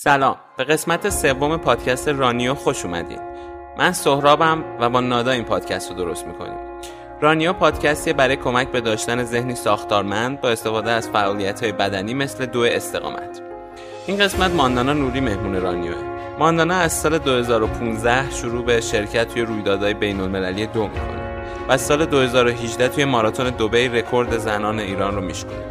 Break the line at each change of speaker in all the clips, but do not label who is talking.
سلام. به قسمت سوم پادکست رانیو خوش اومدین. من سهرابم و با نادا این پادکست رو درست می‌کنیم. رانیو پادکستی برای کمک به داشتن ذهنی ساختارمند با استفاده از فعالیت های بدنی مثل دو استقامت. این قسمت ماندانا نوری مهمون رانیوه. ماندانا از سال 2015 شروع به شرکت توی رویدادهای بین المللی دو می‌کنه و سال 2018 توی ماراتون دوبی رکورد زنان ایران رو میشکنه.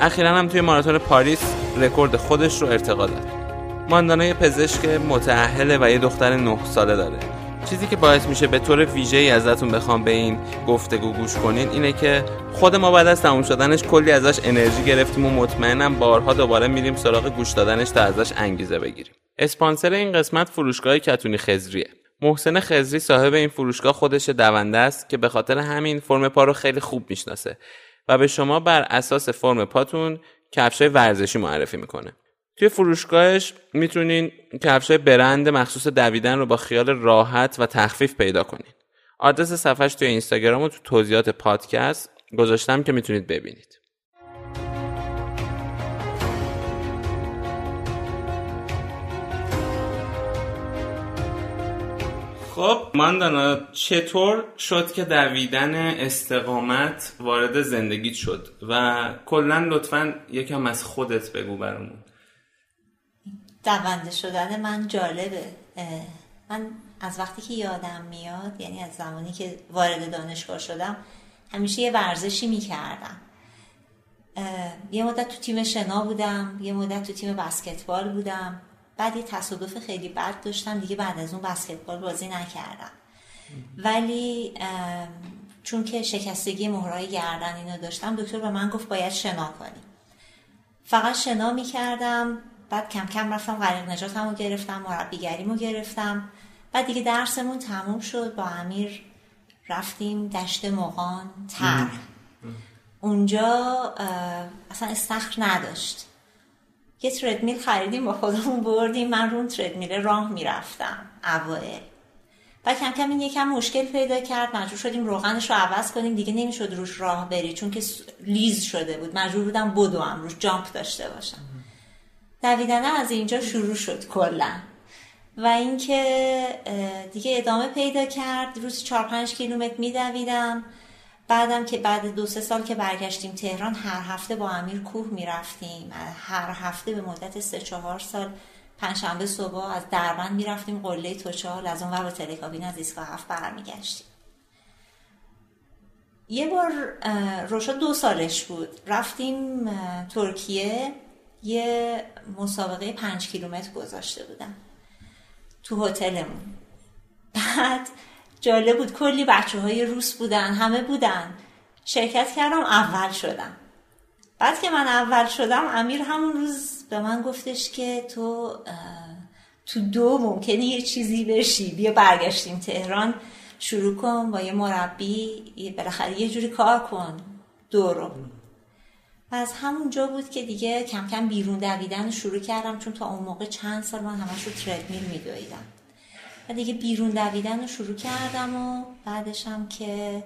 اخیرا هم توی ماراتون پاریس رکورد خودش رو ارتقا داد. ماندانا یه پزشک متعهله و یه دختر نه ساله داره. چیزی که باعث میشه به طور ویژه ای ازتون بخوام به این گفتگو گوش کنین اینه که خود ما بعد از تموم شدنش کلی ازش انرژی گرفتیم و مطمئنم بارها دوباره میریم سراغ گوش دادنش تا ازش انگیزه بگیریم. اسپانسر این قسمت فروشگاه کتونی خزریه محسن خزری صاحب این فروشگاه خودش دونده است که به خاطر همین فرم پا رو خیلی خوب می‌شناسه و به شما بر اساس فرم پاتون کفشای ورزشی معرفی می‌کنه. توی فروشگاهش می‌تونین کفشای برند مخصوص دویدن رو با خیال راحت و تخفیف پیدا کنین. آدرس صفحش توی اینستاگرام و تو توضیحات پادکست گذاشتم که می‌تونید ببینید. خب ماندانا چطور شد که دویدن استقامت وارد زندگیت شد؟ و کلا لطفا یکم از خودت بگو برامون.
دونده شدن من جالبه. من از وقتی که یادم میاد یعنی از زمانی که وارد دانشگاه شدم همیشه یه ورزشی می‌کردم. یه مدت تو تیم شنا بودم یه مدت تو تیم بسکتبال بودم. بعد یه تصادف خیلی بد داشتم دیگه بعد از اون بسکتبال بازی نکردم. ولی چون که شکستگی مهرای گردن اینو داشتم دکتر به من گفت باید شنا کنیم فقط شنا می‌کردم. بعد کم کم رفتم غریق نجاتم رو گرفتم مربیگریمو گرفتم. بعد دیگه درسمون تموم شد با امیر رفتیم دشت مقان تر اونجا اصلا استخر نداشت. یه تردمیل خریدیم با خودمون بردیم. من رو تردمیل راه می‌رفتم اوائل و کم کم این یکم مشکل پیدا کرد. مجبور شدیم روغنش رو عوض کنیم. دیگه نمی‌شد روش راه بری چون که لیز شده بود. مجبور بودم بدوم روش جامپ داشته باشم. دویدن از اینجا شروع شد کلا. و اینکه دیگه ادامه پیدا کرد. روز 4 5 کیلومتر میدویدم. بعدم که بعد دو سه سال که برگشتیم تهران هر هفته با امیر کوه می‌رفتیم. هر هفته به مدت سه چهار سال پنجشنبه صبح از دربند می‌رفتیم قله توچال. از اون ور با تلکابین از ایستگاه هفت برمیگشتیم. یه بار روشا دو سالش بود. رفتیم ترکیه. یه مسابقه پنج کیلومتر گذاشته بودم. تو هتلمون. بعد جالب بود کلی بچه های روس بودن همه بودن. شرکت کردم اول شدم. بعد که من اول شدم امیر همون روز به من گفتش که تو تو دو ممکنه یه چیزی بشی. بیا برگشتیم تهران شروع کن با یه مربی بالاخره یه جوری کار کن. دو رو. از همونجا بود که دیگه کم کم بیرون دویدن شروع کردم چون تا اون موقع چند سال من همش رو تردمیل میدویدم. و دیگه بیرون دویدن رو شروع کردم و بعدش هم که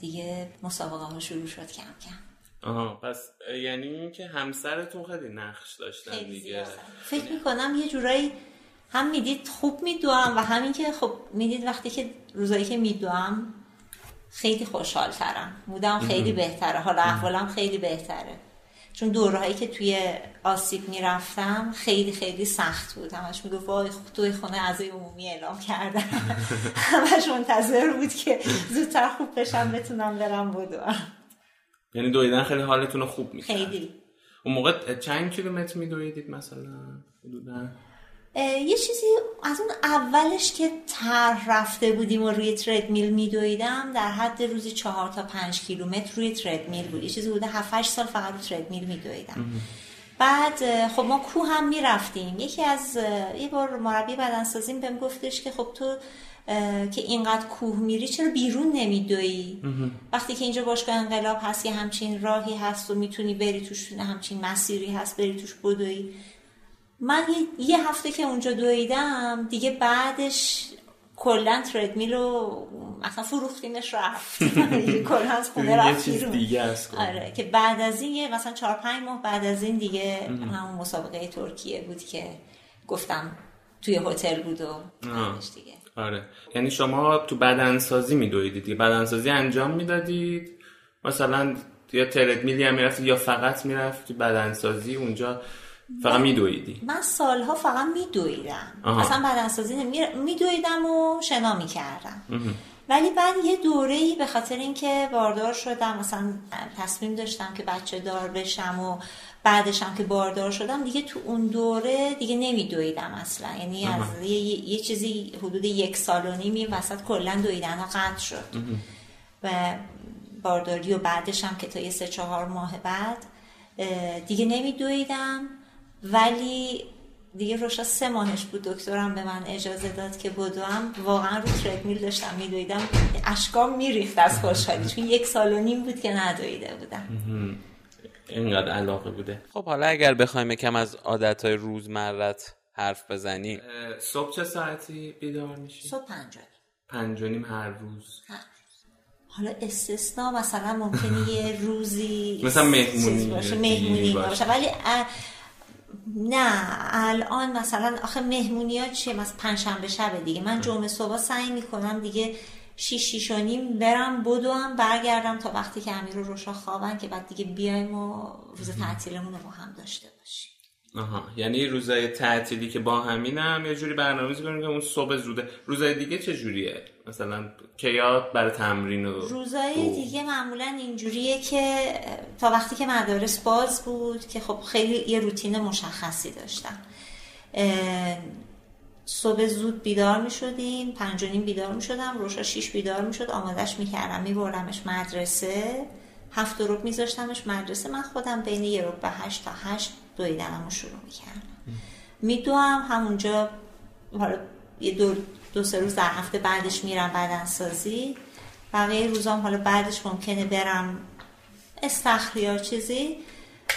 دیگه مسابقه ها شروع شد کم کم.
آها پس یعنی اینکه همسرتون خیلی نقش داشتن دیگه.
فکر می‌کنم یه جورایی هم می‌دید خوب میدوام و همین که خب می‌دید وقتی که روزایی که میدوام خیلی خوشحال ترم مودم خیلی بهتره. حالا احوالم خیلی بهتره. چون دورهایی که توی آسیب می‌رفتم خیلی خیلی سخت بود. همش می‌گفت وای توی خونه اعضای عمومی اعلام کردن. همش منتظر بود که زودتر خوب بشم بتونم برم بدوم
یعنی دویدن خیلی حالتون رو خوب می‌کرد.
خیلی.
اون موقع چند کیلومتر میدویدید مثلا؟
یه چیزی از اون اولش که تر رفته بودیم و روی تردمیل میدویدم در حد روزی چهار تا پنج کیلومتر روی تردمیل بود. یه چیزی بوده هفت سال فقط روی تردمیل میدویدم. بعد خب ما کوه هم می‌رفتیم. یکی از یه بار مربی بدنسازیم بهم گفتش که خب تو که اینقدر کوه میری چرا بیرون نمیدوی وقتی که اینجا باشگاه انقلاب هست یه همچین راهی هست و می‌تونی بری توش همچین مسیری هست بری توش بدوی من یه هفته که اونجا دویدم دیگه بعدش کلا تردمیل رو مثلا فروختیمش رفت. کلا از خونه رفت
دیگه است
آره که بعد از این یه مثلا چهار پنج ماه بعد از این دیگه همون مسابقه ترکیه بود که گفتم توی هتل بود و دیگه.
آره. یعنی شما تو بدنسازی میدویدید دیگه بدنسازی انجام می‌دادید مثلا یا تردمیلی هم می‌رفتید یا فقط می‌رفتی بدنسازی اونجا فقط میدویدی؟
من سالها فقط میدویدم. اصلا بدنسازی میدویدم و شنا می‌کردم. ولی بعد یه دوره ای به خاطر اینکه باردار شدم مثلا تصمیم داشتم که بچه دار بشم و بعدشم که باردار شدم دیگه تو اون دوره دیگه نمیدویدم اصلا. یعنی از یه, یه چیزی حدود یک سال و نیمی وسط کلا دویدن ها قطع شد. و بارداری و بعدشم که تا یه سه چهار ماه بعد دیگه نمیدویدم. ولی دیگه روشا سه ماهش بود دکترم به من اجازه داد که بدوم. واقعا رو تردمیل داشتم میدویدم. اشکام میریخت از خوشحالی چون یک سال و نیم بود که ندویده بودم.
اینقدر علاقه بوده. خب حالا اگر بخوایم کم از عادتهای روزمرت حرف بزنیم صبح چه ساعتی بیدار میشی؟
صبح پنجانی
پنجانیم هر روز
هر روز. حالا استثنا مثلا ممکنه یه روزی
مثلا مهمونی
باشه مهمونی باشه. ولی نه الان مثلا آخه مهمونی ها چیه؟ مثلا پنجشنبه شب دیگه. من جمعه صبح سعی می‌کنم دیگه شیش شیش و نیم برم بدوم برگردم تا وقتی که امیر رو روشا خوابن که بعد دیگه بیایم و روز تعطیلمون رو با هم داشته
آها. یعنی روزای تعطیلی که با همینم یه جوری برنامه‌ریزی کنیم که اون صبح زوده. روزای دیگه چه جوریه؟ مثلا کیات برای تمرین و
روزای دیگه معمولا اینجوریه که تا وقتی که مدارس باز بود که خب خیلی یه روتین مشخصی داشتم صبح زود بیدار می شدیم پنج نیم بیدار می شدم روشا شیش بیدار می شد آمادش می کردم می بردمش مدرسه. هفت رو میذاشتمش مدرسه. من خودم بین یه رو به هشت تا هشت دویدنم رو شروع می کردم می دوام همونجا حالا یه دو, دو سه روز در هفته بعدش میرم بدنسازی. بقیه روزام حالا بعدش ممکنه برم استخری یا چیزی.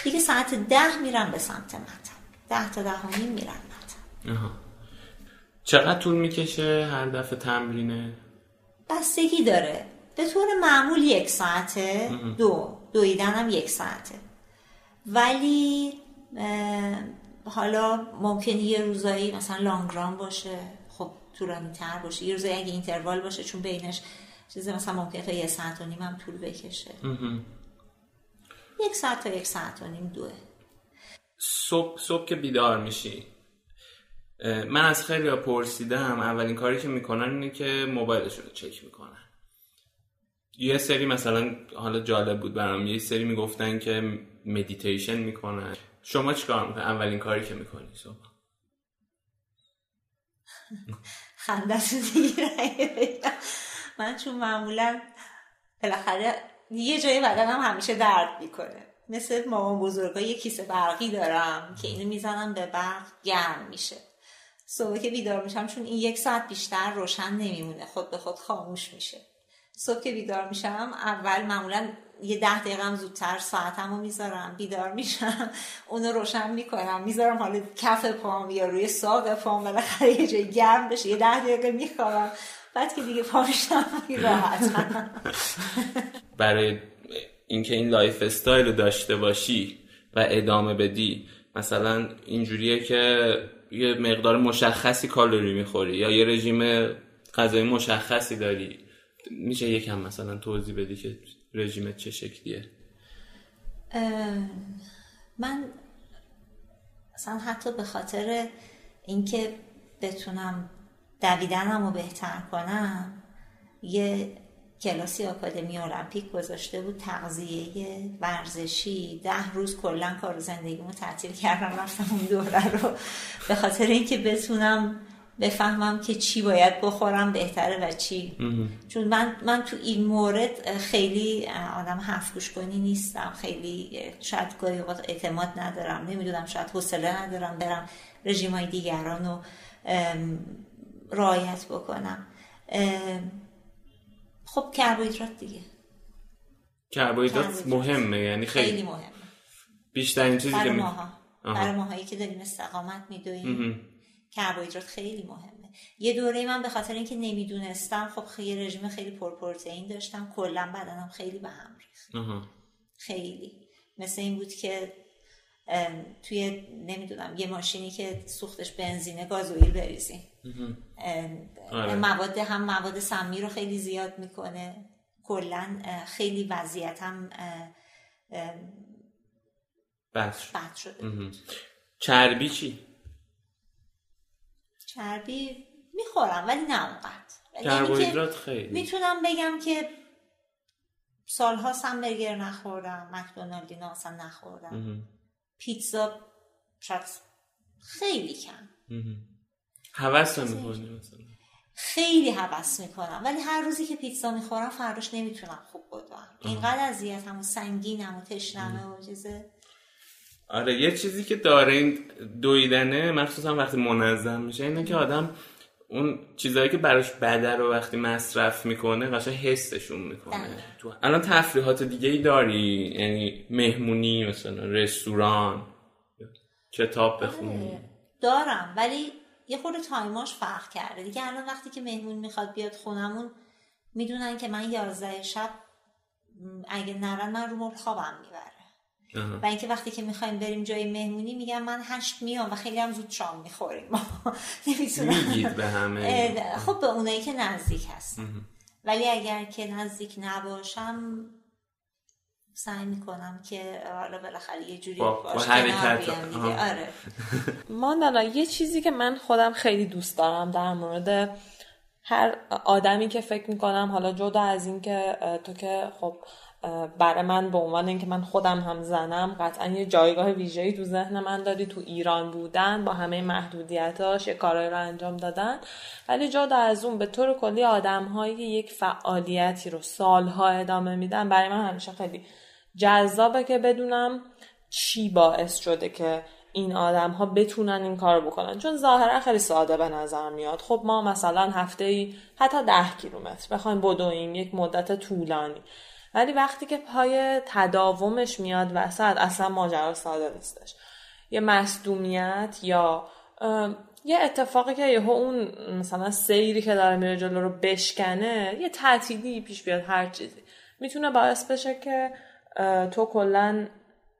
دیگه ساعت ده میرم به سمت متن ده تا ده میرم متن
چقدر طول می‌کشه هر دفعه تمرینه؟
بستگی داره. به طور معمول یک ساعته دو. دویدن یک ساعته. ولی حالا ممکنه یه روزایی مثلا لانگرام باشه خب طولانی تر باشه. یه روزایی اگه اینتروال باشه چون بینش چیزی مثلا ممکنه تا یه ساعت و نیم هم طول بکشه. یک ساعت تا یک ساعت و نیم دوه.
صبح, صبح که بیدار میشی. من از خیلی پرسیدم. اولین کاری که می‌کنن اینه که موبایلشون رو چک می‌کنن. یه سری مثلا حالا جالب بود برام یه سری می‌گفتن که مدیتیشن می‌کنن. شما چیکار می‌کنی؟ اولین کاری که می‌کنی صبح؟
خندت دیگه. من چون معمولا بالاخره یه جایی بدنم همیشه درد می‌کنه. مثل مامان بزرگا یه کیسه برقی دارم که اینو می‌زنم به برق گرم میشه. صبح که بیدار میشم چون این یک ساعت بیشتر روشن نمیمونه. خود به خود خاموش میشه. صبح که بیدار میشم اول معمولا یه ده دقیقه هم زودتر ساعتم رو می‌ذارم بیدار میشم اونو روشن می‌کنم می‌ذارم حالا کف پام یا روی ساق پام بالاخره یه جای گرم بشه یه ده دقیقه می‌خوام بعد که دیگه پا میشم راحت
برای اینکه این lifestyle رو داشته باشی و ادامه بدی مثلا اینجوریه که یه مقدار مشخصی کالری می‌خوری یا یه رژیم غذایی مشخصی داری. میشه یکم مثلا توضیح بدی که رژیمت چه شکلیه؟
من مثلا حتی به خاطر اینکه بتونم دویدنم رو بهتر کنم یه کلاسی آکادمی المپیک گذاشته بود تغذیه ورزشی. ده روز کلا کار زندگیمو تعطیل کردم رفتم اون دوره رو. به خاطر اینکه بتونم بفهمم که چی باید بخورم بهتره و چی. چون من, من تو این مورد خیلی آدم حرف گوش کنی نیستم. خیلی شاید گاهی اعتماد ندارم. نمی‌دونم شاید حوصله ندارم برم رژیم های دیگران رو رعایت بکنم. خب کربوهیدرات دیگه.
کربوهیدرات مهمه یعنی خیلی,
خیلی مهمه.
بیشترین چیزی
ماها. برای ماهایی که داریم استقامت میدویم. کربوهیدرات خیلی مهمه. یه دوره من به خاطر اینکه نمی‌دونستم خب خیلی رژیم خیلی پرپروتئین داشتم کلا بدنم خیلی به هم ریخت. خیلی. مثل این بود که توی نمی‌دونم یه ماشینی که سوختش بنزینه گازوئیل بریزیم. آره. مواد هم مواد سمی رو خیلی زیاد می‌کنه. کلا خیلی وضعیتم
بد
شده
چربی چی؟
چربی می‌خورم ولی نه اونقدر.
یعنی کربوهیدرات خیلی.
می‌تونم بگم که سالها همبرگر نخوردم مکدونالدی اصلا نخوردم. پیتزا شاید خیلی کم.
حوث می‌کنی مثلا؟
خیلی حوث می‌کنم. ولی هر روزی که پیتزا می‌خورم فرداش نمی‌تونم خوب بدوم. اینقدر اذیتم و سنگینم و تشنمه و چیزه.
آره یه چیزی که داره این دویدنه مخصوصا وقتی منظم میشه اینه که آدم اون چیزهایی که براش بده رو وقتی مصرف می‌کنه قشنگ حسشون می‌کنه. تو الان تفریحات دیگه ای داری یعنی مهمونی مثلا رستوران کتاب بخونی آره.
دارم ولی یه خورده تایماش فرق کرده دیگه الان وقتی که مهمون می‌خواد بیاد خونمون می‌دونن که من یازده شب اگه نرن من رو خوابم می‌بره و اینکه وقتی که می‌خوایم بریم جای مهمونی میگم من هشت میام و خیلی هم زود شام می‌خوریم.
میگید به همه.
خب به اونایی که نزدیک هست. ولی اگر که نزدیک نباشم سعی می‌کنم که حالا بالاخره یه جوری باش دیگه. آره.
ماندانا یه چیزی که من خودم خیلی دوست دارم در مورد هر آدمی که فکر می‌کنم حالا جدا از این که تو که خب برای من به عنوان اینکه من خودم هم زنم قطعا یه جایگاه ویژه‌ای تو ذهن من داری تو ایران بودن با همه محدودیتاش یه کارایی رو انجام دادن. ولی جدا از اون به طور کلی آدمهایی یک فعالیتی رو سالها ادامه میدن برای من همیشه خیلی جذابه که بدونم چی باعث شده که این آدم ها بتونن این کار بکنن. چون ظاهرا خیلی ساده به نظر میاد. خب ما مثلا هفته ای حتی ده کیلومتر بخوایم بدویم یک مدت طولانی. ولی وقتی که پای تداومش میاد وسط اصلا ماجرا ساده نیستش. یه مصدومیت یا یه اتفاقی که یهو اون مثلا سیری که داره میره جلو رو بشکنه یه تعطیلی پیش بیاد هر چیزی. می‌تونه باعث بشه که تو کلا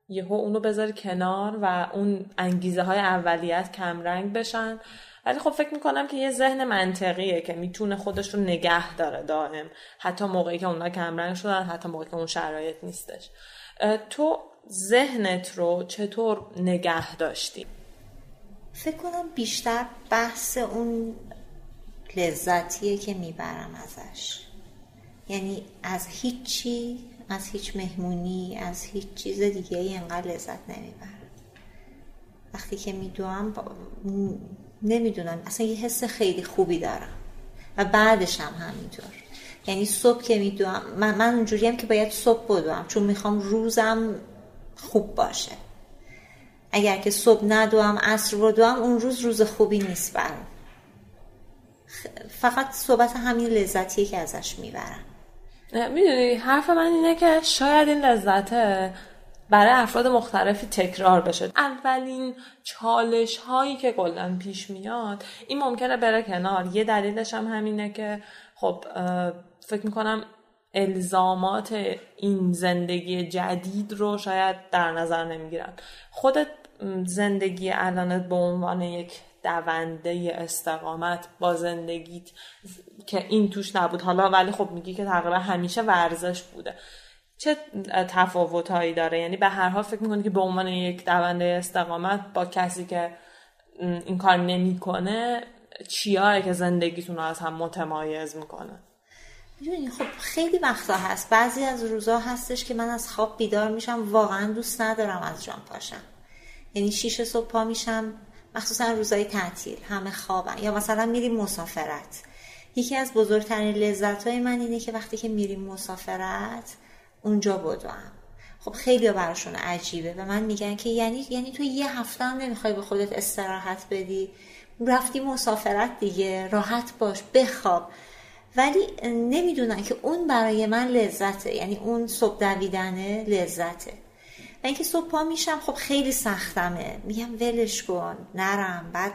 یهو اونو بذاری کنار و اون انگیزه های اولیت کمرنگ بشن. ولی خب فکر می‌کنم که یه ذهن منطقیه که می‌تونه خودش رو نگه داره دائم. حتی موقعی که اونا کمرنگ شدن حتی موقعی که اون شرایط نیستش. تو ذهنت رو چطور نگه داشتی؟
فکر کنم بیشتر بحث اون لذتیه که می‌برم ازش. یعنی از هیچی از هیچ مهمونی از هیچ چیز دیگه ای لذت نمی‌برم. وقتی که میدوام نمی‌دونم. اصلا یه حس خیلی خوبی دارم. و بعدش هم همینطور. یعنی صبح که میدوم من, من اونجوریم که باید صبح بدوم چون می‌خوام روزم خوب باشه. اگر که صبح ندوم عصر بدوم اون روز روز خوبی نیست برم فقط صحبت همین لذتیه که ازش می‌برم.
می‌دونی حرف من اینه که شاید این لذته. برای افراد مختلفی تکرار بشه. اولین چالش هایی که کلا پیش میاد این ممکنه بره کنار. یه دلیلش هم همینه که خب فکر می‌کنم الزامات این زندگی جدید رو شاید در نظر نمی‌گیرن. خودت زندگی الانت به عنوان یک دونده استقامت با زندگیت که این توش نبود. حالا ولی خب میگی که تقریبا همیشه ورزش بوده. چه تفاوت هایی داره؟ یعنی به هر حال فکر می‌کنی که به عنوان یک دونده استقامت با کسی که این کار نمی‌کنه چیایی که زندگیتون رو از هم متمایز می‌کنه؟
می‌دونی خب خیلی وقتا هست. بعضی از روزا هستش که من از خواب بیدار میشم واقعا دوست ندارم از جان پاشم. یعنی شیش صبح پا میشم مخصوصا روزای تعطیل همه خوابن. یا مثلا میریم مسافرت. یکی از بزرگترین لذت های من اینه که وقتی که میریم مسافرت اونجا بدوم. خب خیلی براشون عجیبه و من میگن که یعنی یعنی تو یه هفته هم نمی‌خوای به خودت استراحت بدی؟ رفتی مسافرت دیگه راحت باش بخواب. ولی نمی‌دونن که اون برای من لذته یعنی اون صبح دویدنه لذته. و اینکه صبح پا میشم خب خیلی سختمه. میگم ولش کن نرم. بعد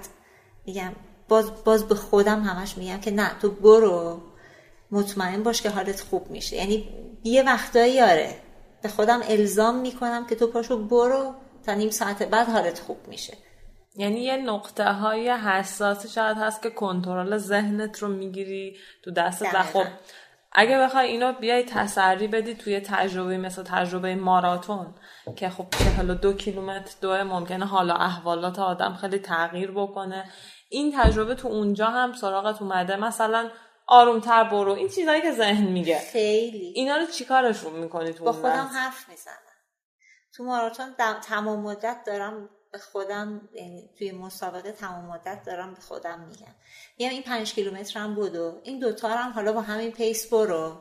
میگم باز, باز به خودم همش میگم که نه تو برو. مطمئن باش که حالت خوب میشه. یعنی یه وقتایی آره. به خودم الزام می‌کنم که تو پاشو برو تا نیم ساعت بعد حالت خوب میشه.
یعنی یه نقطه های حساسی شاید هست که کنترل ذهنت رو می‌گیری تو دست و خب اگه بخوای اینو بیای تسری بدی توی تجربه مثل تجربه ماراتون که خب 42 کیلومتر دو ممکنه حالا احوالات آدم خیلی تغییر بکنه. این تجربه تو اونجا هم سراغت اومده. مثلا آرومتر برو. این چیزایی که ذهن میگه.
خیلی.
اینا رو چیکارشون می‌کنی تو
با خودم حرف می‌زنم. تو ماراتون تمام مدت دارم به خودم یعنی توی مسابقه تمام مدت دارم به خودم میگم. میگم این پنج کیلومتر هم بودو این دوتا هم حالا با همین پیس برو.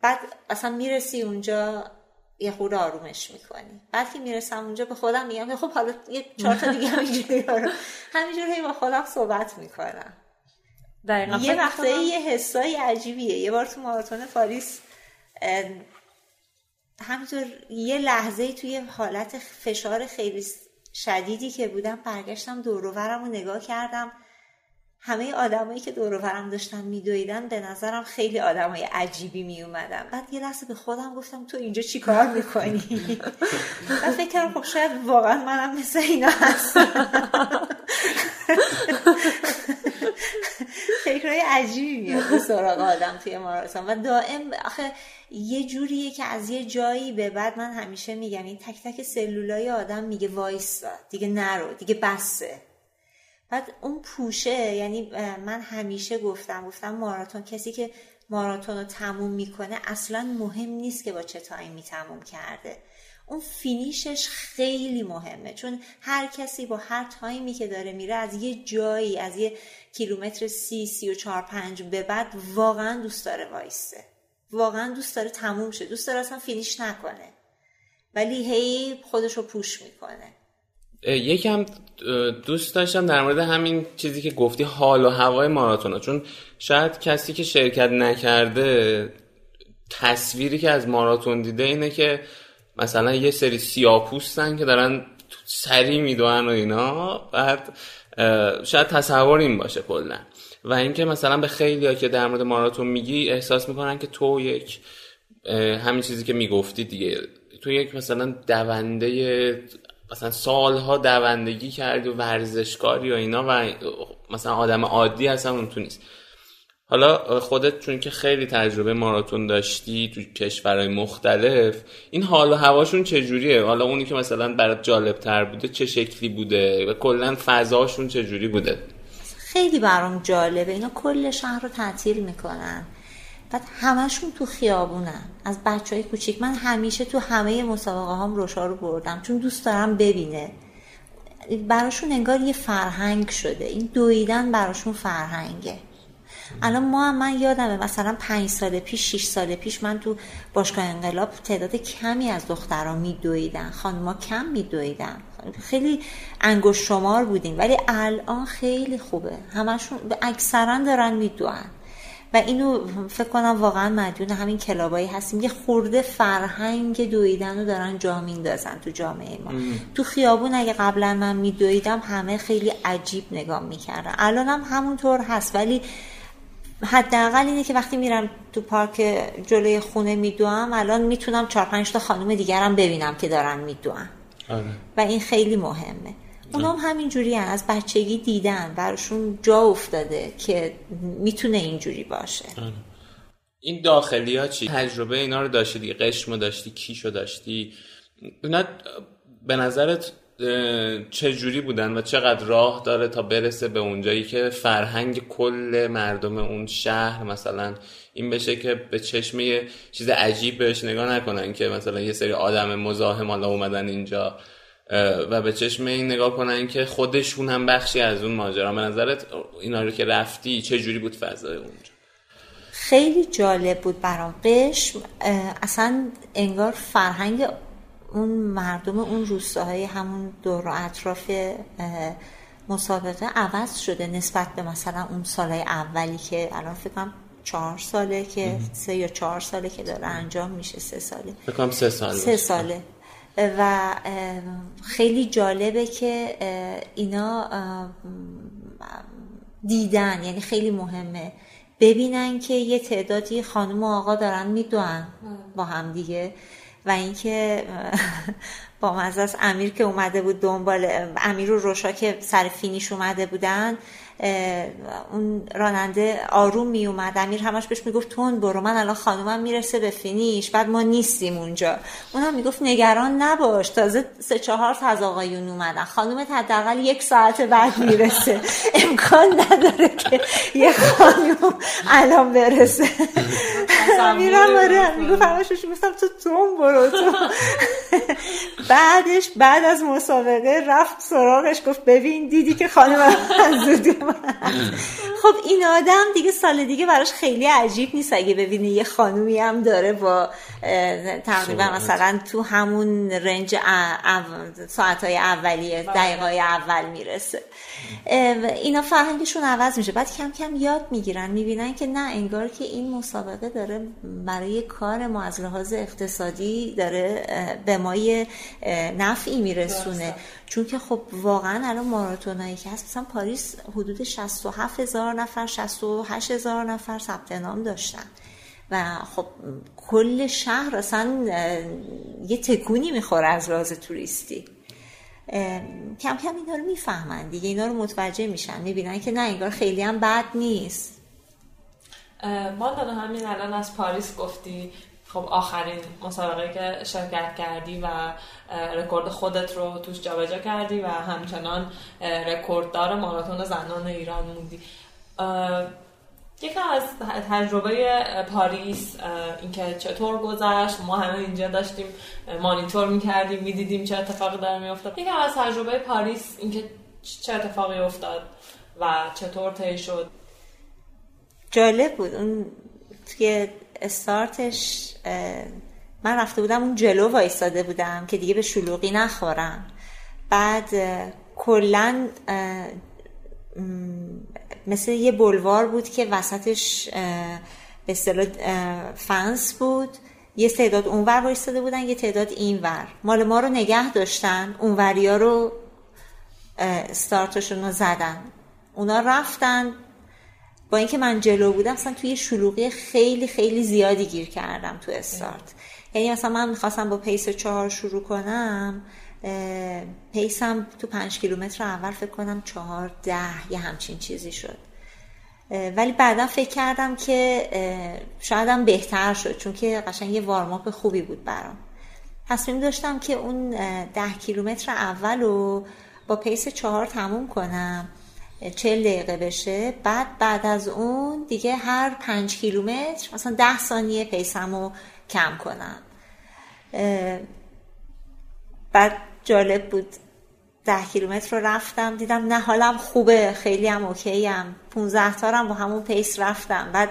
بعد اصلا می‌رسی اونجا یه خود آرومش می‌کنی. بعد که می‌رسم اونجا به خودم میگم خب حالا یه چهار تا دیگه همینجوری همینجوری با خودم صحبت می‌کنم. دقیقا. یه وقته یه حسای عجیبیه. یه بار تو ماراتون پاریس همینطور یه لحظه توی حالت فشار خیلی شدیدی که بودم برگشتم دوروورم رو نگاه کردم. همه آدمایی که دوروورم داشتن میدویدن به نظرم خیلی آدمای عجیبی می اومدن بعد یه لحظه به خودم گفتم تو اینجا چی کار می‌کنی؟ و فکر کردم خب شاید واقعا منم مثل اینا هستم. فکرهای عجیبی میاد سراغ آدم توی ماراتون. و دائم آخه یه جوریه که از یه جایی به بعد من همیشه میگم این تک تک سلولای آدم میگه وایسا دیگه نرو دیگه بسه. بعد اون push ه یعنی من همیشه گفتم گفتم ماراتون کسی که ماراتون رو تموم می‌کنه اصلا مهم نیست که با چه time ی تموم کرده. اون finish ش خیلی مهمه چون هر کسی با هر time ی که داره میره از یه جایی از یه کیلومتر سی سی و چهار پنج به بعد واقعا دوست داره وایسته واقعا دوست داره تموم شه. دوست داره اصلا finish نکنه. ولی هی خودش رو push می‌کنه.
یکم دوست داشتم در مورد همین چیزی که گفتی حال و هوای ماراتون چون شاید کسی که شرکت نکرده تصویری که از ماراتون دیده اینه که مثلا یه سری سیاپوستن که دارن سری می‌دونن و اینا. بعد شاید تصور این باشه کلا. و اینکه مثلا به خیلی ها که در مورد ماراتون میگی احساس می‌کنن که تو یک همین چیزی که می‌گفتی دیگه تو یک مثلا دونده مثلا سالها دوندگی کردی و ورزشکاری و اینا و مثلا آدم عادی اصلا اون تو نیست. حالا خودت چون که خیلی تجربه ماراتون داشتی تو کشورهای مختلف این حال و هواشون چجوریه؟ حالا اونی که مثلا برات جالب تر بوده چه شکلی بوده و کلا فضاشون چجوری بوده؟
خیلی برام جالبه. اینا کل شهر رو تعطیل می‌کنن. بعد همشون تو خیابونن. از بچه های کوچیک. من همیشه تو همه مسابقه هم روشا رو بردم چون دوست دارم ببینه. براشون انگار یه فرهنگ شده. این دویدن براشون فرهنگه. الان ما هم من یادمه مثلا پنج سال پیش شیش سال پیش من تو باشگاه انقلاب تعداد کمی از دخترها میدویدن. خانما کم میدویدن. خیلی انگشت شمار بودیم. ولی الان خیلی خوبه. همشون اکثرا دارن میدوئن. و اینو فکر کنم واقعا مدیون همین کلابایی هستیم. یه خورده فرهنگ دویدن رو دارن جا میندازن تو جامعه ما. تو خیابون اگه قبلا من میدویدم همه خیلی عجیب نگاه می‌کردن. الان هم همونطور هست. ولی حداقل اینه که وقتی میرم تو پارک جلوی خونه میدوام الان می‌تونم چهار پنج تا خانم دیگرم ببینم که دارن میدوام آره. و این خیلی مهمه. اونام هم همینجوری از بچگی دیدن براشون جا افتاده که می‌تونه اینجوری باشه. آره.
این داخلی ها چی؟ تجربه اینا رو داشتی؟ قشمو داشتی؟ کیشو داشتی؟ اینا به نظرت چه جوری بودن و چقدر راه داره تا برسه به اونجایی که فرهنگ کل مردم اون شهر مثلا این بشه که به چشم یه چیز عجیب بهش نگاه نکنن که مثلا یه سری آدم مزاحم حالا اومدن اینجا و به چشم این نگاه کنن که خودشون هم بخشی از اون ماجرا. به نظرت اینا رو که رفتی چه جوری بود فضای اونجا؟
خیلی جالب بود برام. قشم اصلا انگار فرهنگ اون مردم اون روستاهای همون دور و اطراف مسابقه عوض شده نسبت به مثلا اون سالهای اولی که الان فکرم چهار ساله که سه یا چهار ساله که داره انجام میشه سه ساله.
فکرم سه ساله
سه ساله. و خیلی جالبه که اینا دیدن یعنی خیلی مهمه. ببینن که یه تعدادی خانم و آقا دارن می‌دونن با هم دیگه. و اینکه با مزه امیر که اومده بود دنبال امیر و روشا که سر فینیش اومده بودن اون راننده آروم می اومد. امیر همش بهش می‌گفت تون برو من الان خانومم می‌رسه به فینیش بعد ما نیستیم اونجا. اون هم می‌گفت نگران نباش تازه سه چهار تا از آقایون اومدن. خانومت حداقل یک ساعت بعد می‌رسه. امکان نداره که یه خانوم الان برسه. میرم آره می‌گفت همش می‌گفتم تو تون برو تو. بعدش بعد از مسابقه رفت سراغش گفت ببین دیدی که خانم زود خب این آدم دیگه سال دیگه براش خیلی عجیب نیست. اگه ببینه یه خانومی هم داره با تقریبا مثلا تو همون رنج ساعتهای اولیه بله. دقیقای اول می‌رسه. اینا فرهنگشون عوض میشه. بعد کم کم یاد می‌گیرن. می‌بینن که نه انگار که این مسابقه داره برای کار ما از لحاظ اقتصادی داره به ما نفعی میرسونه. چون که خب واقعا الان ماراتونایی که هست مثلا پاریس حدود 67 هزار نفر 68 هزار نفر ثبت نام داشتن. و خب کل شهر اصلا یه تکونی می‌خوره از راز توریستی. کم کم اینا رو می‌فهمن دیگه اینا رو متوجه میشن. می‌بینن که نه انگار خیلی هم بد نیست.
ما همین الان از پاریس گفتی. خب آخرین مسابقه که شرکت کردی و رکورد خودت رو توش جابجا کردی و همچنان رکورددار ماراتون زنان ایران موندی. یکم از تجربه پاریس اینکه چطور گذشت. ما همه اینجا داشتیم مانیتور می‌کردیم می‌دیدیم چه اتفاقی داره میافتاد. یکم از تجربه پاریس اینکه چه اتفاقی افتاد و چطور طی شد.
جالب بود. اون توی استارتش من رفته بودم اون جلو وایستاده بودم که دیگه به شلوغی نخورم بعد کلا مثل یه بلوار بود که وسطش به اصطلاح فنس بود. یه تعداد اونور وایستاده بودن یه تعداد اینور. مال ما رو نگه داشتن اونوریا رو استارتشون رو زدن. اونا رفتن با اینکه من جلو بودم مثلا توی شلوغی خیلی خیلی زیادی گیر کردم تو استارت. یعنی مثلا من می‌خواستم با پیس چهار شروع کنم پیسم تو پنج کیلومتر اول فکر کنم چهار ده یه همچین چیزی شد. ولی بعدا فکر کردم که شایدم بهتر شد چون که قشنگ یه وارماپ خوبی بود برام. تصمیم داشتم که اون ده کیلومتر اول رو با پیس چهار تموم کنم. چل دقیقه بشه. بعد بعد از اون دیگه هر پنج کیلومتر مثلا ده ثانیه پیسم رو کم کنم. بعد جالب بود. ده کیلومتر رو رفتم دیدم نه حالم خوبه خیلی هم OK هم 15 تارم با همون pace رفتم. بعد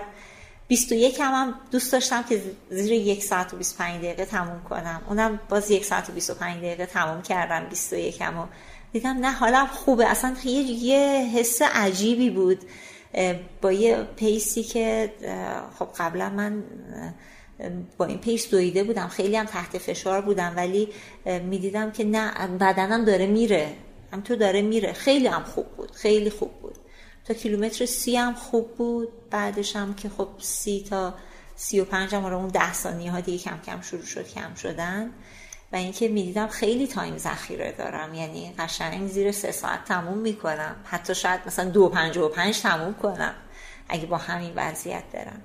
21 هم, هم دوست داشتم که زیر یک ساعت و 25 دقیقه تموم کنم. اونم باز یک ساعت و 25 دقیقه تموم کردم 21 هم و دیدم نه حالم خوبه. اصلا یه, یه حس عجیبی بود. با یه pace ی که خب قبلا من با این pace دویده بودم. خیلی هم تحت فشار بودم ولی می‌دیدم که نه بدنم داره میره. هم تو داره میره. خیلی هم خوب بود. خیلی خوب بود. تا کیلومتر سی هم خوب بود. بعدش هم که خب سی تا سی و پنج هم اون ده ثانیه ها دیگه کم کم شروع شد کم شدن. و اینکه می‌دیدم خیلی time ذخیره دارم. یعنی قشنگ زیر سه ساعت تموم می‌کنم. حتی شاید مثلا دو پنج و پنج تموم کنم اگه با همین وضعیت برم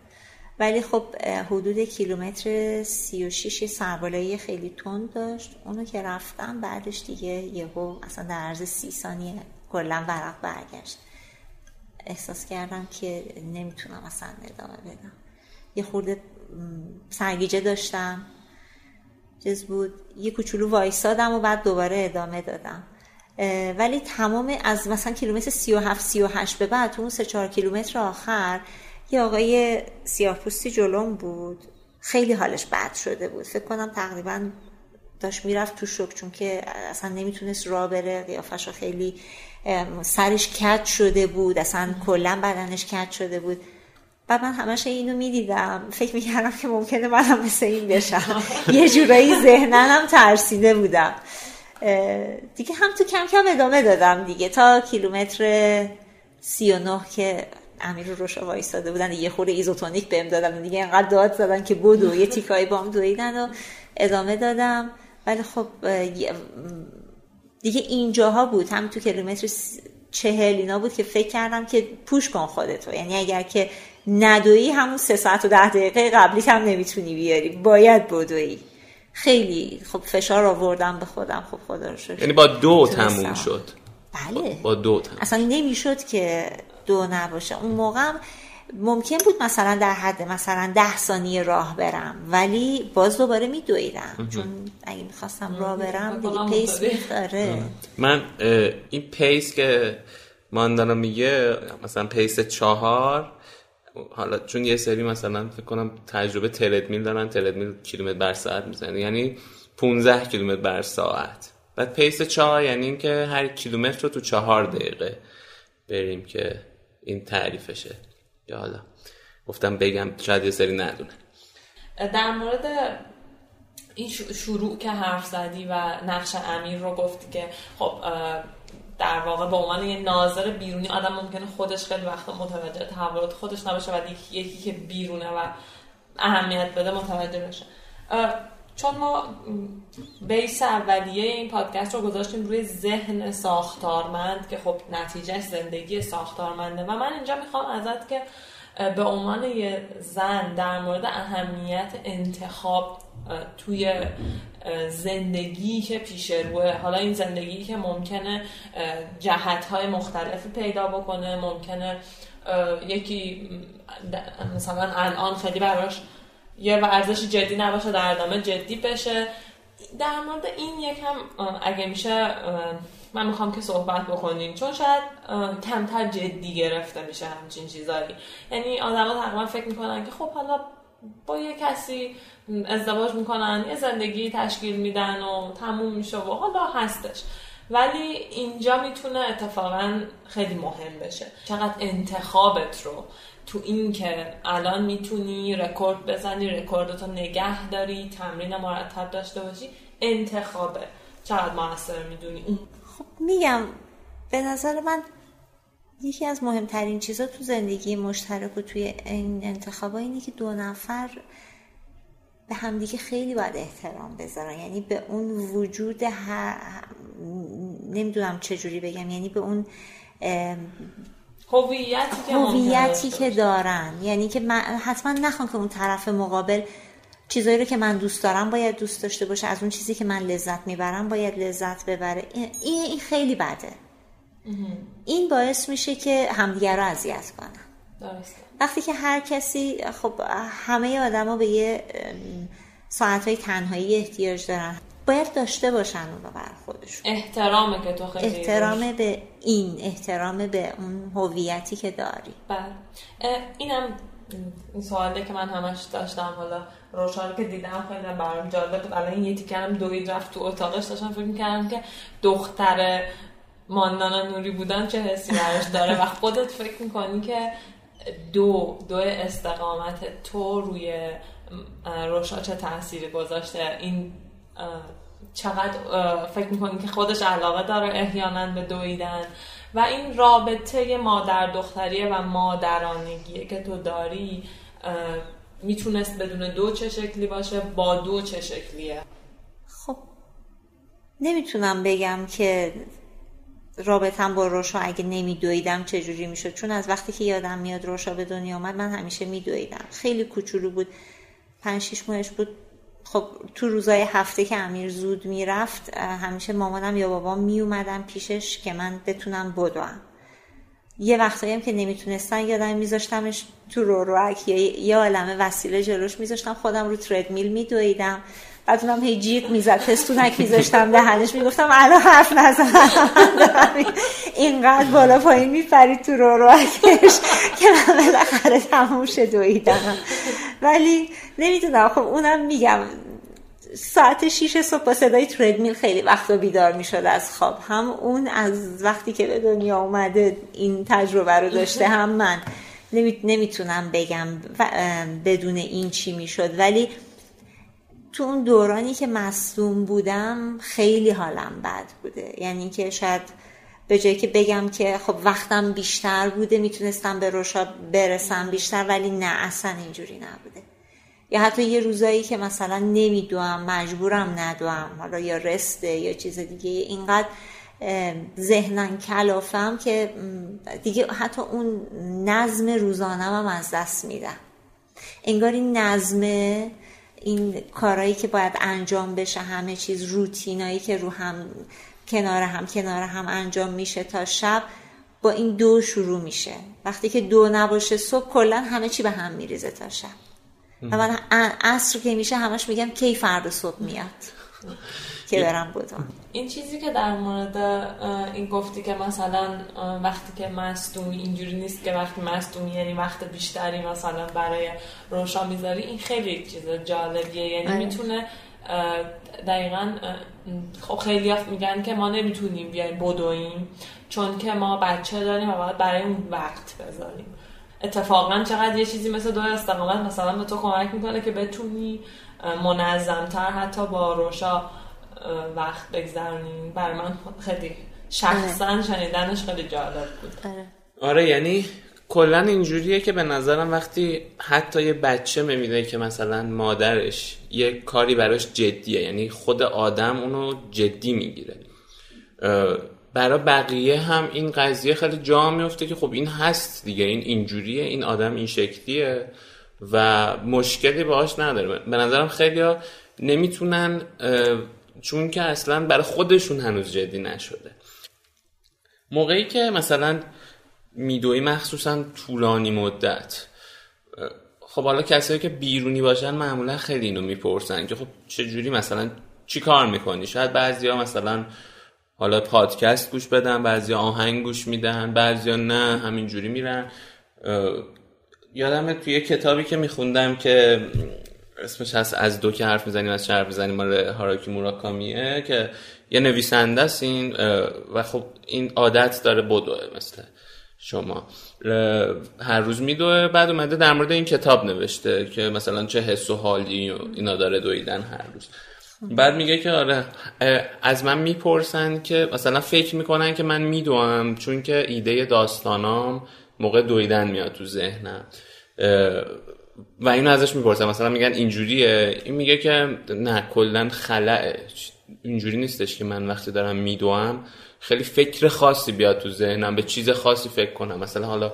ولی خب حدود کیلومتر سی و شیش سربالایی خیلی تند داشت. اونو که رفتم بعدش دیگه یهو اصلا در عرض سی ثانیه کلا ورق برگشت. احساس کردم که نمی‌تونم اصلا ادامه بدم. یه خورده سرگیجه داشتم. چیز بود. یه کوچولو وایسادم و بعد دوباره ادامه دادم. ولی تمام از مثلا کیلومتر 37 38 به بعد اون 3 4 کیلومتر آخر یه آقای سیاه پوستی جلوم بود. خیلی حالش بد شده بود. فکر کنم تقریبا داشت می‌رفت تو شک چون که اصلا نمی‌تونست را بره. قیافش خیلی سرش کج شده بود. اصلا کلا بدنش کج شده بود. بعد من همش اینو می‌دیدم. فکر می‌کردم که ممکنه منم مثل این بشم. یه جورایی ذهننم ترسیده بودم. دیگه هم تو کم کم ادامه دادم دیگه. تا کیلومتر سی و نه که امیر رو روشا وایستاده بودن یه خورده ایزوتونیک بهم دادن دیگه اینقدر داد زدن که بدو یه تیکایی بام دویدن و ادامه دادم. ولی خب دیگه اینجاها بود. هم تو کیلومتر چهل اینا بود که فکر کردم که پوش کن خودتو. یعنی اگر که ندویی همون سه ساعت و ده دقیقه قبلی هم نمی‌تونی بیاری. باید بدویی. خیلی خب فشار آوردم به خودم. خب خدا رو شکر.
یعنی با دو تموم شد.
بله.
با دو تموم
اصلا نمی‌شد که دو نباشه. اون موقع ممکن بود مثلا در حد مثلا ده ثانیه راه برم ولی باز دوباره میدویدم. چون اگه می‌خواستم راه برم دیگه pace میخوابه
من این pace که ماندانا میگه مثلا pace چهار حالا چون یه سری مثلا فکر کنم تجربه تردمیل دارن تردمیل کیلومتر بر ساعت می‌زنه. یعنی 15 کیلومتر بر ساعت. بعد پیس چهار یعنی اینکه هر کیلومتر رو تو چهار دقیقه بریم که این تعریفشه. یا حالا گفتم بگم شاید یه سری ندونه.
در مورد این شروع که حرف زدی و نقش امیر رو گفتی که خب در واقع به عنوان یه ناظر بیرونی آدم ممکنه خودش خیلی وقت متوجه تحولات خودش نباشه و یکی که بیرونه و اهمیت بده متوجه بشه. چون ما بیس اولیه این پادکست رو گذاشتیم روی ذهن ساختارمند که خب نتیجه زندگی ساختارمنده و من اینجا می‌خوام ازت که به عنوان یه زن در مورد اهمیت انتخاب توی زندگی که پیش روه حالا این زندگی که ممکنه جهت های مختلفی پیدا بکنه ممکنه یکی مثلا الان خیلی براش یه ورزش جدی نباشه در ادامه جدی بشه. در مورد این یکم اگه میشه من می‌خوام که صحبت بکنیم. چون شاید کمتر جدی گرفته میشه همچین چیزایی. یعنی آدما تقریبا فکر می‌کنن که خب حالا با یه کسی ازدواج می‌کنن یه زندگی تشکیل میدن و تموم میشه و حالا هستش. ولی اینجا می‌تونه اتفاقا خیلی مهم بشه. چقدر انتخابت رو تو این که الان می‌تونی رکورد بزنی رکوردتو نگه داری تمرین مرتب داشته باشی انتخابه. چقدر موثر می‌دونی؟
خب میگم به نظر من یکی از مهمترین چیزا تو زندگی مشترک و توی این انتخابا اینه که دو نفر به همدیگه خیلی باید احترام بذارن. یعنی به اون وجود هر... نمی‌دونم چجوری بگم. یعنی به اون
هویتی که
هویتی که دارن. یعنی که من حتما نخوام که اون طرف مقابل چیزایی رو که من دوست دارم باید دوست داشته باشه. از اون چیزی که من لذت می‌برم باید لذت ببره. این, این خیلی بده. این باعث میشه که همدیگر رو اذیت کنن. وقتی که هر کسی خب همه آدما به یه ساعت های تنهایی احتیاج دارن. باید داشته باشن اون بر خودشون.
احترامه که تو خیلی
احترام به این احترام به اون هویتی که داری.
بله. اینم این سواله که من همش داشتم حالا روشان که دیدم خیلی برام جالب بود. الان یه تیکرم دوید رفت تو اتاقش داشتم فکر می‌کردم که دختر ماندانا نوری بودن چه حسی براش داره؟ و خودت فکر می‌کنی که دو دو استقامت تو روی روشا چه تاثیری گذاشته؟ این چقدر فکر می‌کنی که خودش علاقه داره احیانا به دویدن؟ و این رابطه مادر دختریه و مادرانگیه که تو داری می‌تونست بدون دو چه شکلی باشه با دو چه شکلیه؟
خب نمی‌تونم بگم که رابطم با روشا اگه نمیدویدم چجوری می‌شد؟ چون از وقتی که یادم میاد روشا به دنیا آمد من همیشه میدویدم. خیلی کوچولو بود. پنج شیش ماهش بود. خب تو روزای هفته که امیر زود می‌رفت همیشه مامانم یا بابام میومدن پیشش که من بتونم بدوم. یه وقتایی هم که نمی‌تونستن یادم میذاشتمش تو رو روک یا یه عالمه وسیله جلوش میذاشتم خودم رو تردمیل میدویدم. بعد اونم هی جیغ می‌زد پستونک میذاشتم دهنش می‌گفتم الان حرف نزن اینقدر بالا پایین میپرید تو رو روکش که من بالاخره تموم شه دویدم ولی نمی‌دونم خب اونم میگم ساعت شیش صبح با صدای تردمیل خیلی وقت بیدار می‌شد از خواب. هم اون از وقتی که به دنیا اومده این تجربه رو داشته هم من. نمی‌تونم بگم بدون این چی می‌شد. ولی تو اون دورانی که مصدوم بودم خیلی حالم بد بوده. یعنی که شاید به جایی که بگم که خب وقتم بیشتر بوده می‌تونستم به روشا برسم بیشتر ولی نه اصلا اینجوری نبوده. یا حتی یه روزایی که مثلا نمیدوم مجبورم ندوم حالا یا رسته یا چیز دیگه اینقدر ذهنن کلافم که دیگه حتی اون نظم روزانم هم از دست میدم. انگار این نظمه این کارهایی که باید انجام بشه همه چیز روتینایی که رو هم کنار هم کنار هم انجام میشه تا شب با این دو شروع میشه. وقتی که دو نباشه صبح کلا همه چی به هم میریزه تا شب. و من عصر که میشه همش میگم کی فردا صبح میاد. که برم بودم.
این چیزی که در مورد این گفتی که مثلا وقتی که مستونی اینجوری نیست که وقتی مستونی یعنی وقت بیشتری مثلا برای روشا می‌ذاری این خیلی چیز جالبیه. یعنی آره. می‌تونه دقیقا خب خیلی میگن که ما نمی‌تونیم بیایم بدویم چون که ما بچه داریم و باید برای اون وقت بذاریم. اتفاقا چقدر یه چیزی مثل دو استقامت مثلا به تو کمک می‌کنه که بتونی منظمتر حتی با روشا وقت بگذرونیم. برای من خیلی شخصا آره. شنیدنش خیلی جالب بود.
آره,
آره یعنی کلا اینجوریه که به نظرم وقتی حتی یه بچه می‌بینه که مثلا مادرش یه کاری براش جدیه یعنی خود آدم اونو جدی می‌گیره. برای بقیه هم این قضیه خیلی جا میفته که خب این هست دیگه این اینجوریه این آدم این شکلیه. و مشکلی باهاش نداره. به نظرم خیلی ها نمی‌تونن چون که اصلا برای خودشون هنوز جدی نشده. موقعی که مثلا میدوی مخصوصا طولانی مدت خب حالا کسایی که بیرونی باشن معمولا خیلی اینو می‌پرسن که خب چجوری مثلا چی کار می‌کنی؟ شاید بعضیا مثلا حالا پادکست گوش بدن بعضیا آهنگ گوش میدن بعضیا نه همینجوری میرن. یادمه توی کتابی که میخوندم که اسمش هست از دو که حرف می‌زنیم از چه حرف می‌زنیم مال هاراکی موراکامیه که یه نویسنده است این و خب این عادت داره بدوه مثل شما. هر روز میدوه بعد اومده در مورد این کتاب نوشته که مثلا چه حس و حالی اینا داره دویدن هر روز. بعد میگه که آره از من می‌پرسن که مثلا فکر می‌کنن که من میدوام چون که ایده داستانام موقع دویدن میاد تو ذهنم. و اینو ازش می‌پرسن مثلا میگن اینجوریه. این میگه که نه کلا خلعه. اینجوری نیستش که من وقتی دارم میدوام خیلی فکر خاصی بیاد تو ذهنم به چیز خاصی فکر کنم. مثلا حالا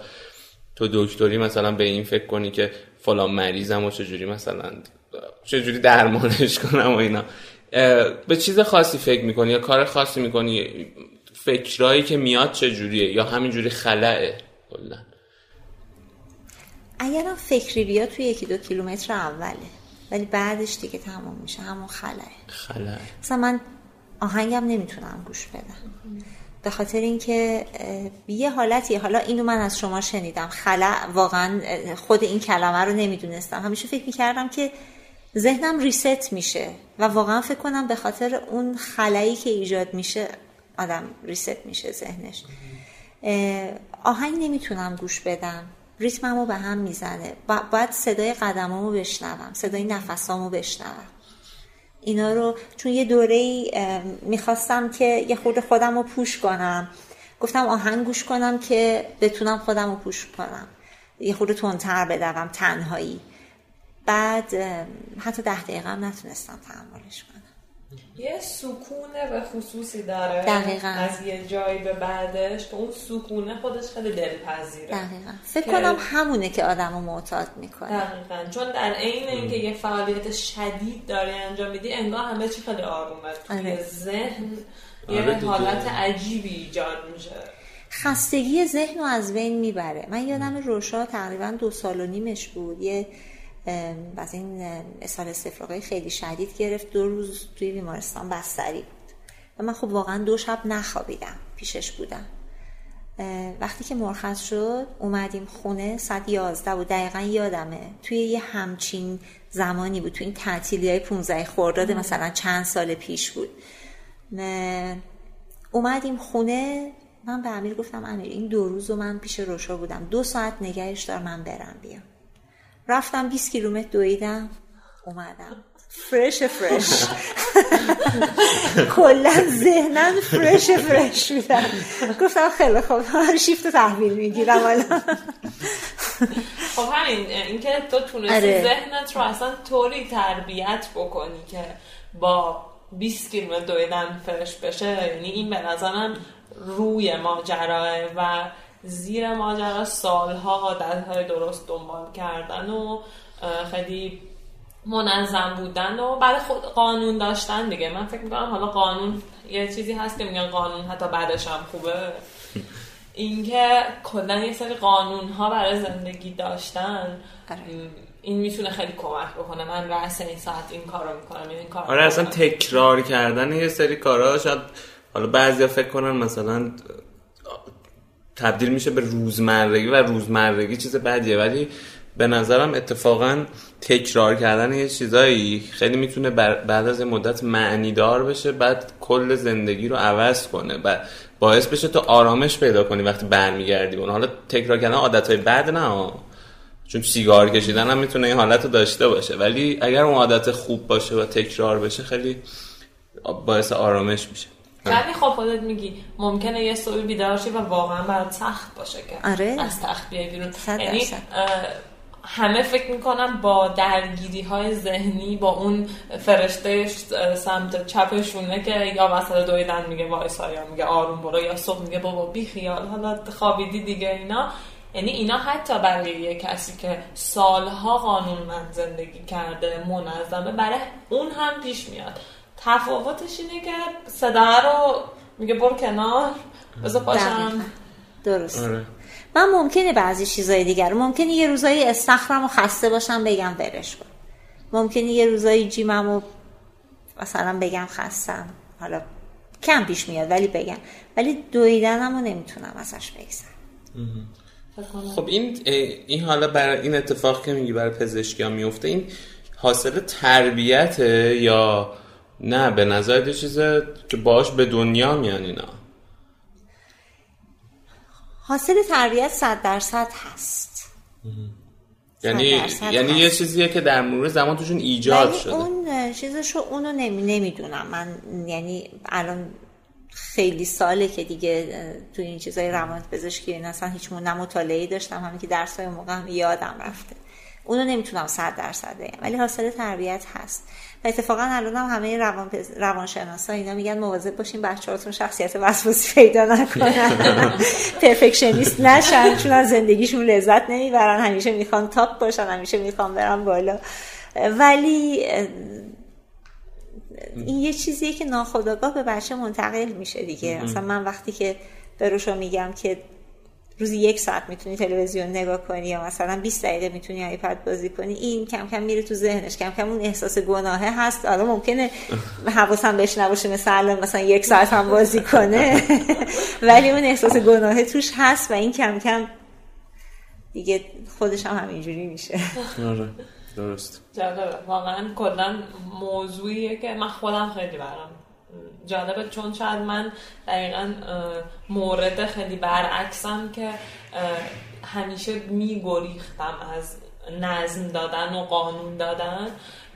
تو دکتری مثلا به این فکر کنی که فلان مریضم و چجوری مثلا چجوری درمانش کنم و اینا. به چیز خاصی فکر می‌کنی یا کار خاصی می‌کنی؟ فکرایی که میاد چجوریه؟ یا همینجوری خلعه؟ کلا.
اگر فکری بیاد توی یکی دو کیلومتر اوله. ولی بعدش دیگه تمام میشه. همون خلعه
خلعه
مثلا من آهنگم نمی‌تونم گوش بدم. به خاطر اینکه یه حالتی حالا اینو من از شما شنیدم. خلع واقعا خود این کلمه رو نمی‌دونستم. همیشه فکر می‌کردم که ذهنم ریست میشه. و واقعا فکر کنم به خاطر اون خلایی که ایجاد میشه آدم ریست میشه ذهنش. آهنگ نمی‌تونم گوش بدم. ریتممو به هم می‌زنه. باید صدای قدمامو بشنوم. صدای نفسامو بشنوم. اینا رو چون یه دوره می‌خواستم که یه خورده خودم رو پوش کنم. گفتم آهنگ گوش کنم که بتونم خودم رو پوش کنم. یه خورده تندتر بدوم تنهایی. بعد حتی ده دقیقه هم نتونستم تحملش کنم.
یه سکونه به خصوصی داره.
دقیقا.
از یه جایی به بعدش که اون سکونه خودش خیلی دلپذیره.
دقیقا. فکر کنم همونه که آدم رو معتاد می‌کنه.
دقیقا. چون در عین اینکه یه فعالیت شدید داری انجام میدی انگار همه چی خیلی آرومه. توی آره. ذهن یه آره حالت عجیبی ایجاد میشه.
خستگی ذهن رو از بین می‌بره. من یادم روشا تقریبا دو سال و نیمش بود. یه از این اسهال استفراغی خیلی شدید گرفت. دو روز توی بیمارستان بستری بود. و من خب واقعا دو شب نخوابیدم. پیشش بودم. وقتی که مرخص شد اومدیم خونه ساعت یازده بود. دقیقا یادمه. توی یه همچین زمانی بود. توی این تعطیلی های 15 خورداد مثلا چند سال پیش بود. اومدیم خونه. من به امیر گفتم امیر این دو روز و من پیش روشا بودم. دو ساعت نگهش دار من برم بیام. رفتم 20 کیلومتر دویدم اومدم. فرش فرش کلا ذهنن فرش فرش میدن گفتم خیلی خوب شیفت تحویل می‌گیرم الان.
خب همین اینکه تو تونستی آره. ذهنت رو اصلا طوری تربیت بکنی که با 20 کیلومتر دویدن فرش بشه یعنی این به نظرم روی ماجراه و زیر ماجرا سالها عادت های درست دنبال کردن و خیلی منظم بودن و بعد خود قانون داشتن دیگه. من فکر می‌کنم حالا قانون یه چیزی هست که میگن قانون حتی بعدش هم خوبه. اینکه کلا یه سری قانون ها برای زندگی داشتن آره. این می‌تونه خیلی کمک بکنه. من رأس این ساعت این کارو می‌کنم این کار
آره اصلا تکرار کردن یه سری کارا شاید حالا بعضیا فکر کنن مثلا تبدیل میشه به روزمرگی و روزمرگی چیز بدیه. ولی به نظرم اتفاقا تکرار کردن یه چیزایی خیلی می‌تونه بعد از مدت معنی دار بشه بعد کل زندگی رو عوض کنه و باعث بشه تو آرامش پیدا کنی وقتی برمیگردی اون. حالا تکرار کردن عادت های بد نه چون سیگار کشیدن هم می‌تونه این حالت رو داشته باشه. ولی اگر اون عادت خوب باشه و تکرار بشه خیلی باعث آرامش میشه.
ولی خب خودت میگی ممکنه یه صبح بیدار و واقعا برات سخت باشه که
آره.
از تخت بیای بیرون. یعنی همه فکر می‌کنم با درگیری های ذهنی با اون فرشته سمت چپشونه که یا مثلا دویدن میگه وایسا یا میگه آروم برو یا صبح میگه بابا بی خیال حالا خوابیدی دیگه اینا. یعنی اینا حتی برای یه کسی که سالها قانون من زندگی کرده منظمه برای اون هم پیش میاد. تفاوتش اینه که صدا رو میگه برو کنار بذار پاشم.
درست آره. من ممکنه بعضی چیزای دیگر ممکنه یه روزایی استخرم و خسته باشم بگم برش کن. ممکنه یه روزایی جیمم و مثلا بگم خستم. حالا کم پیش میاد ولی بگم. ولی دویدنم رو نمی‌تونم ازش بگذرم.
خب این این حالا برای این اتفاق که میگی برای پزشکی ها میفته این حاصل تربیت یا نه به نظر چیزه که باش به دنیا میان اینا.
حاصل تربیت صد درصد هست.
یعنی یعنی یه چیزیه که در مرور زمان توشون ایجاد شده.
اون چیزشو اونو نمی نمی‌دونم. من یعنی الان خیلی ساله که دیگه تو این چیزای روان پزشکی این اصلا هیچ نه مطالعه داشتم. همین که درس های موقع هم یادم رفته. اونو نمی‌تونم صد درصد بگم ولی حاصل تربیت هست. و اتفاقا الان هم همه روان روانشناسا اینا میگن مواظب باشین بچه‌هاتون شخصیت وسواسی پیدا نکنن. پرفکشنیست نشن چون از زندگیشون لذت نمی‌برن. همیشه می‌خوان تاپ باشن همیشه می‌خوان برن بالا. ولی این یه چیزیه که ناخداگاه به بچه منتقل میشه دیگه. مثلا من وقتی که به روشو میگم که روزی یک ساعت می‌تونی تلویزیون نگاه کنی یا مثلا 20 دقیقه می‌تونی آیپد بازی کنی این کم کم میره تو ذهنش کم کم اون احساس گناهه هست. حالا ممکنه حواسم بهش نباشه مثلا مثلا یک ساعت هم بازی کنه. ولی اون احساس گناهه توش هست و این کم کم دیگه خودش هم همینجوری میشه.
آره درست.
جالبه. واقعا کلا موضوعیه که من خودم خیلی برام جالبه چون شاید من دقیقا مورد خیلی برعکسم که همیشه میگریختم از نظم دادن و قانون دادن.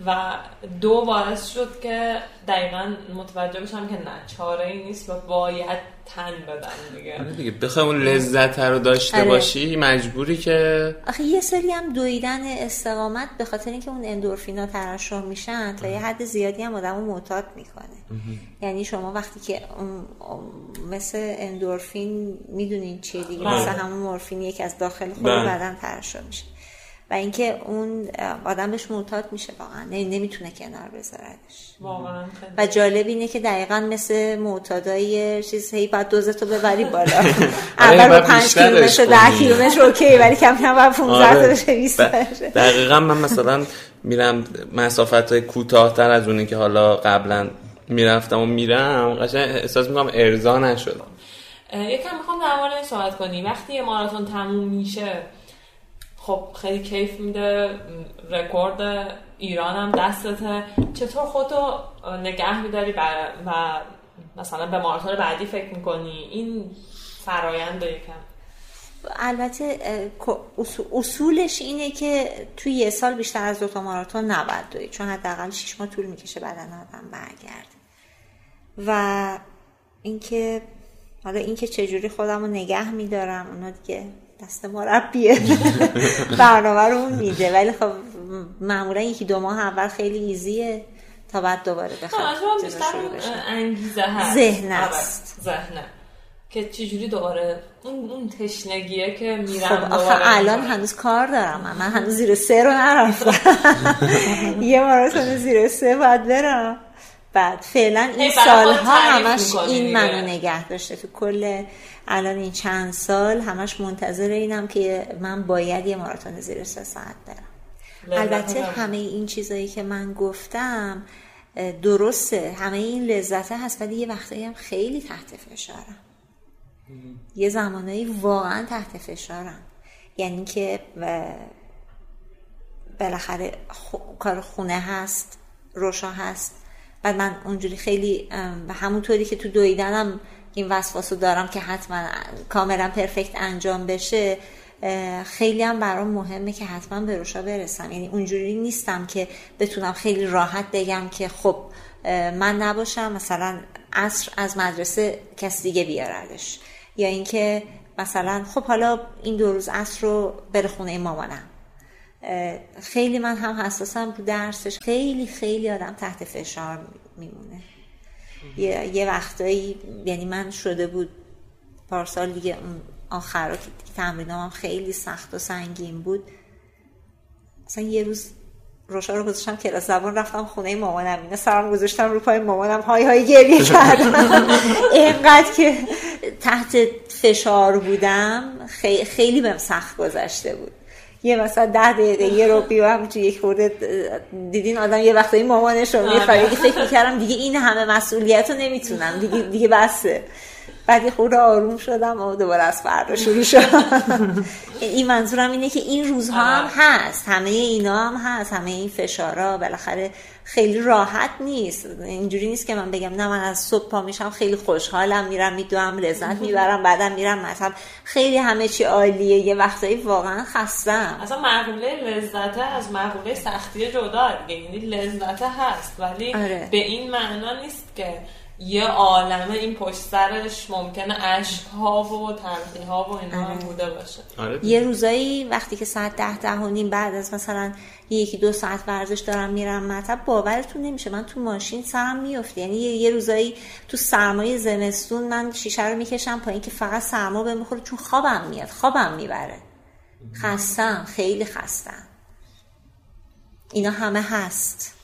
و دو باعث شد که دقیقا متوجه بشم که نه چاره ای نیست و باید تن بدن دیگه
آره دیگه بخوای اون لذت رو داشته آره. باشی مجبوری که
آخه یه سری هم دویدن استقامت به خاطر اینکه اون اندورفینا ترشح میشن تا یه حد زیادی هم آدمو معتاد می‌کنه یعنی شما وقتی که مثل اندورفین می‌دونین چیه دیگه بله. مثل همون مورفینیه که از داخل خود بله. بدن ترشح میشه و اینکه اون آدم بهش معتاد میشه واقعا. نمی‌تونه کنار بذاردش.
واقعا
و جالب اینه که دقیقا مثل معتادای چیز هی بعد دوزتو ببری بالا. آره، اول با 5 کیلومتر 10 کیلومتر OK ولی کم کم بعد 15 تا 20
دقیقا من مثلا میرم مسافت های کوتاهتر از اونی که حالا قبلا می‌رفتم و میرم قشنگ احساس می‌کنم ارضا نشدم
یکم می‌خوام در مورد صحبت کنی. وقتی یه ماراتون تموم میشه خب خیلی کیف میده رکورد ایران هم دستته. چطور خودتو نگه میداری و مثلا به ماراتون بعدی فکر می‌کنی؟ این فرایند یکم.
البته اصولش اینه که توی یه سال بیشتر از دوتا ماراتون نباید دوید چون حداقل شیش ماه طول می‌کشه بدن آدم برگرد و اینکه حالا اینکه چجوری خودم رو نگه میدارم اونا دیگه دست مربیه برنامه رو اون میده ولی خب معمولا یکی دو ماه اول خیلی ایزیه تا بعد دوباره بخواد
انگیزه هست.
ذهن آره، است.
ذهنه که چجوری دوباره اون اون تشنگیه که میرم
خب آخه الان هنوز کار دارم. من هنوز زیر سه رو نرفتم. یه ماراتون زیر سه باید برم. بعد فعلا این سالها همش این منو نگه داشته تو کل الان این چند سال همش منتظر اینم که من باید یه ماراتون زیر سه ساعت برم. البته همه این چیزایی که من گفتم درسته. همه این لذته هست ولی یه وقتایی هم خیلی تحت فشارم. یه زمانایی واقعا تحت فشارم. یعنی که بالاخره کار خونه هست روشا هست. بعد من اونجوری خیلی همونطوری که تو دویدنم این وسواس دارم که حتما کاملا پرفکت انجام بشه خیلی هم برام مهمه که حتما به روشا برسم. یعنی اونجوری نیستم که بتونم خیلی راحت بگم که خب من نباشم مثلا عصر از مدرسه کس دیگه بیاردش. یا اینکه مثلا خب حالا این دو روز عصر رو بره خونه مامانم. خیلی من هم حساسم رو درسش. خیلی خیلی آدم تحت فشار میمونه. یه, یه وقتایی یعنی من شده بود پارسال دیگه اون آخر که تمرینام هم خیلی سخت و سنگین بود. مثلا یه روز روشا رو گذاشتم کلاس زبان رفتم خونه مامانم. اینا سرم گذاشتم رو پای مامانم. های های گریه کردم. اینقدر که تحت فشار بودم خیلی بهم سخت گذشته بود. یه مثلا ده دقیقه یه رو بیو تو یک خورده دیدین آدم یه وقتایی مامانش رو می‌خواد فکر می‌کردم دیگه این همه مسئولیت رو نمی‌تونم. دیگه, دیگه بسه. بعد یه خورده آروم شدم و دوباره از فردا شروع شد. این منظورم اینه که این روزها هم هست. همه اینا هم هست. همه این فشارا بالاخره خیلی راحت نیست. اینجوری نیست که من بگم نه من از صبح پا میشم خیلی خوشحالم میرم میدوام لذت می‌برم بعدم میرم مثلا خیلی همه چی عالیه. یه وقتایی واقعا خستم.
اصلا معقوله لذت از معقوله سختی جدا. یعنی لذت هست ولی آره. به این معنا نیست که یه عالمه این پشت سرش ممکنه عشق ها و تلخی ها و اینا هم آره. بوده باشه.
آره یه روزایی وقتی که ساعت ده ده و نیم بعد از مثلا یکی دو ساعت ورزش دارم میرم مطب باورتون نمیشه. من تو ماشین سرم میفته. یعنی یه روزایی تو سرمایه زمستون من شیشه رو می‌کشم پایین که فقط سرما به می‌خوره چون خوابم میاد. خوابم می‌بره. خستم. خیلی خستم. اینا همه هست.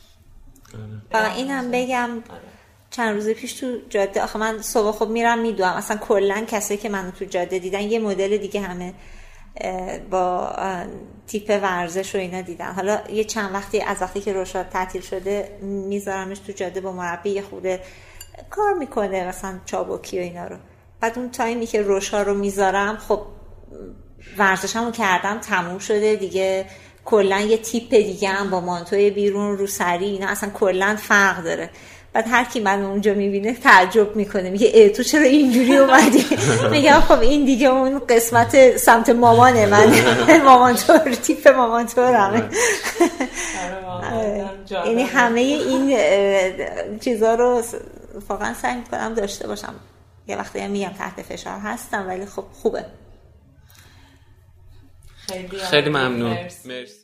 آره. و اینم بگم آره. چند روز پیش تو جاده آخه من صبح خوب میرم میدوام اصلا کلا کسایی که منو تو جاده دیدن یه مدل دیگه همه با تیپ ورزش و اینا دیدن. حالا یه چند وقتی از وقتی که روشاد تعطیل شده میذارمش تو جاده با مربی یه خوده کار می‌کنه مثلا چابکی و اینا رو. بعد اون تایمی که روشا رو می‌ذارم خب ورزشمو کردم تموم شده دیگه. کلا یه تیپ دیگه هم با مانتوی بیرون رو سری اینا اصلا کلا فرق داره. بعد هر کی من اونجا می‌بینه تعجب می‌کنه. میگه ای تو چرا اینجوری اومدی؟ میگم خب این دیگه اون قسمت سمت مامانه من. مامان طور تیپ مامان طورمه یعنی همه این چیزا رو واقعا سعی می‌کنم داشته باشم. یه وقتی هم میگم تحت فشار هستم ولی خب خوبه.
خیلی, خیلی ممنون. مرسی.